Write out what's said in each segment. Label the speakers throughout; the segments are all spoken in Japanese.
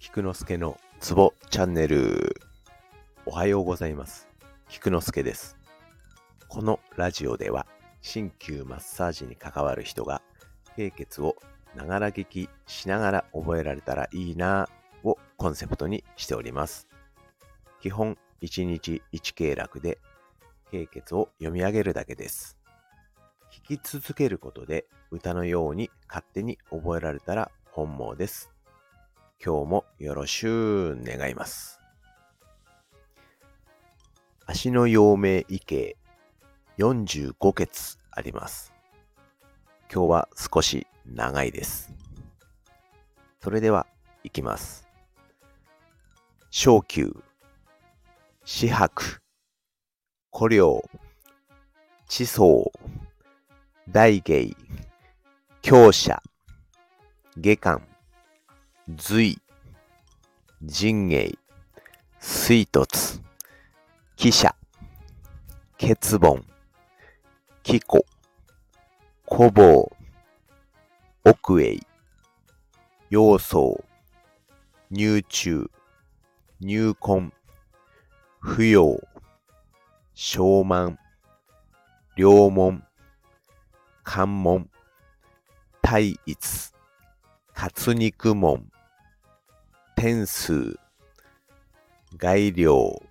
Speaker 1: 菊之助のツボチャンネル。おはようございます。菊之助です。このラジオでは、鍼灸マッサージに関わる人が、経血をながら聞きしながら覚えられたらいいなぁをコンセプトにしております。基本1日1経絡で、経血を読み上げるだけです。聞き続けることで歌のように勝手に覚えられたら本望です。今日もよろしゅう願います。足の陽明異形45穴あります。今日は少し長いです。それでは行きます。小球、四白、古領、地層、大芸、強者、下巻、隋、陣営、水突、汽車、欠盆、気古、古房、奥営、要素、入中、入根、不要、小満、両門、関門、大一、活肉門、天数、外領、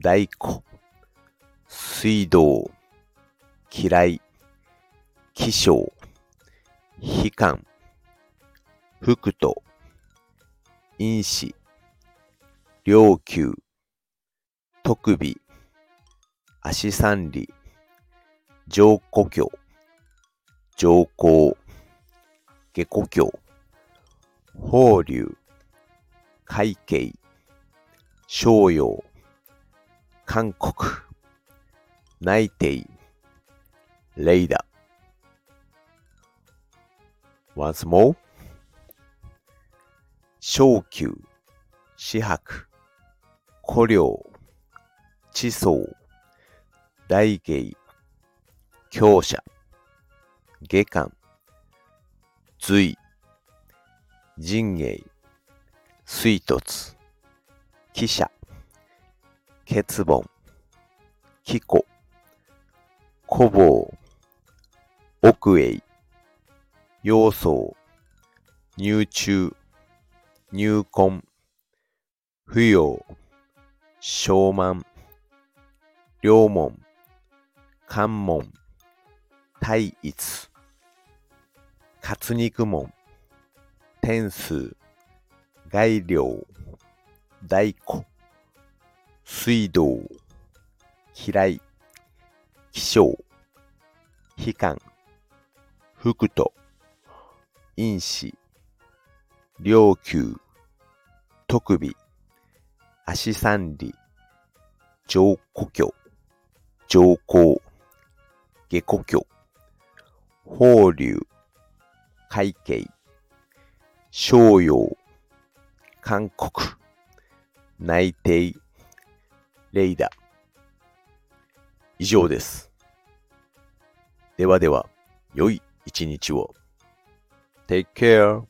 Speaker 1: 大古、水道、嫌い、気象、悲観、福と、因子、領球、特備、足三里、上古教、上皇、下古教、法流、海景、商用、韓国、内定、レイダ。once more 小球、四白、古領、地層、大芸、強者、下巻、隋、陣営、水突、汽車、欠盆、気古、古房、奥営、要素、入中、入根、不要、小満、両門、関門、大一、活肉門、天数、外領、大古、水道、嫌い、気象、悲観、福と、因子、領球、特備、足三里、上古教、上皇、下古教、法流、海景、商用、韓国、内定、レイダ。以上です。ではでは、良い一日を。Take care.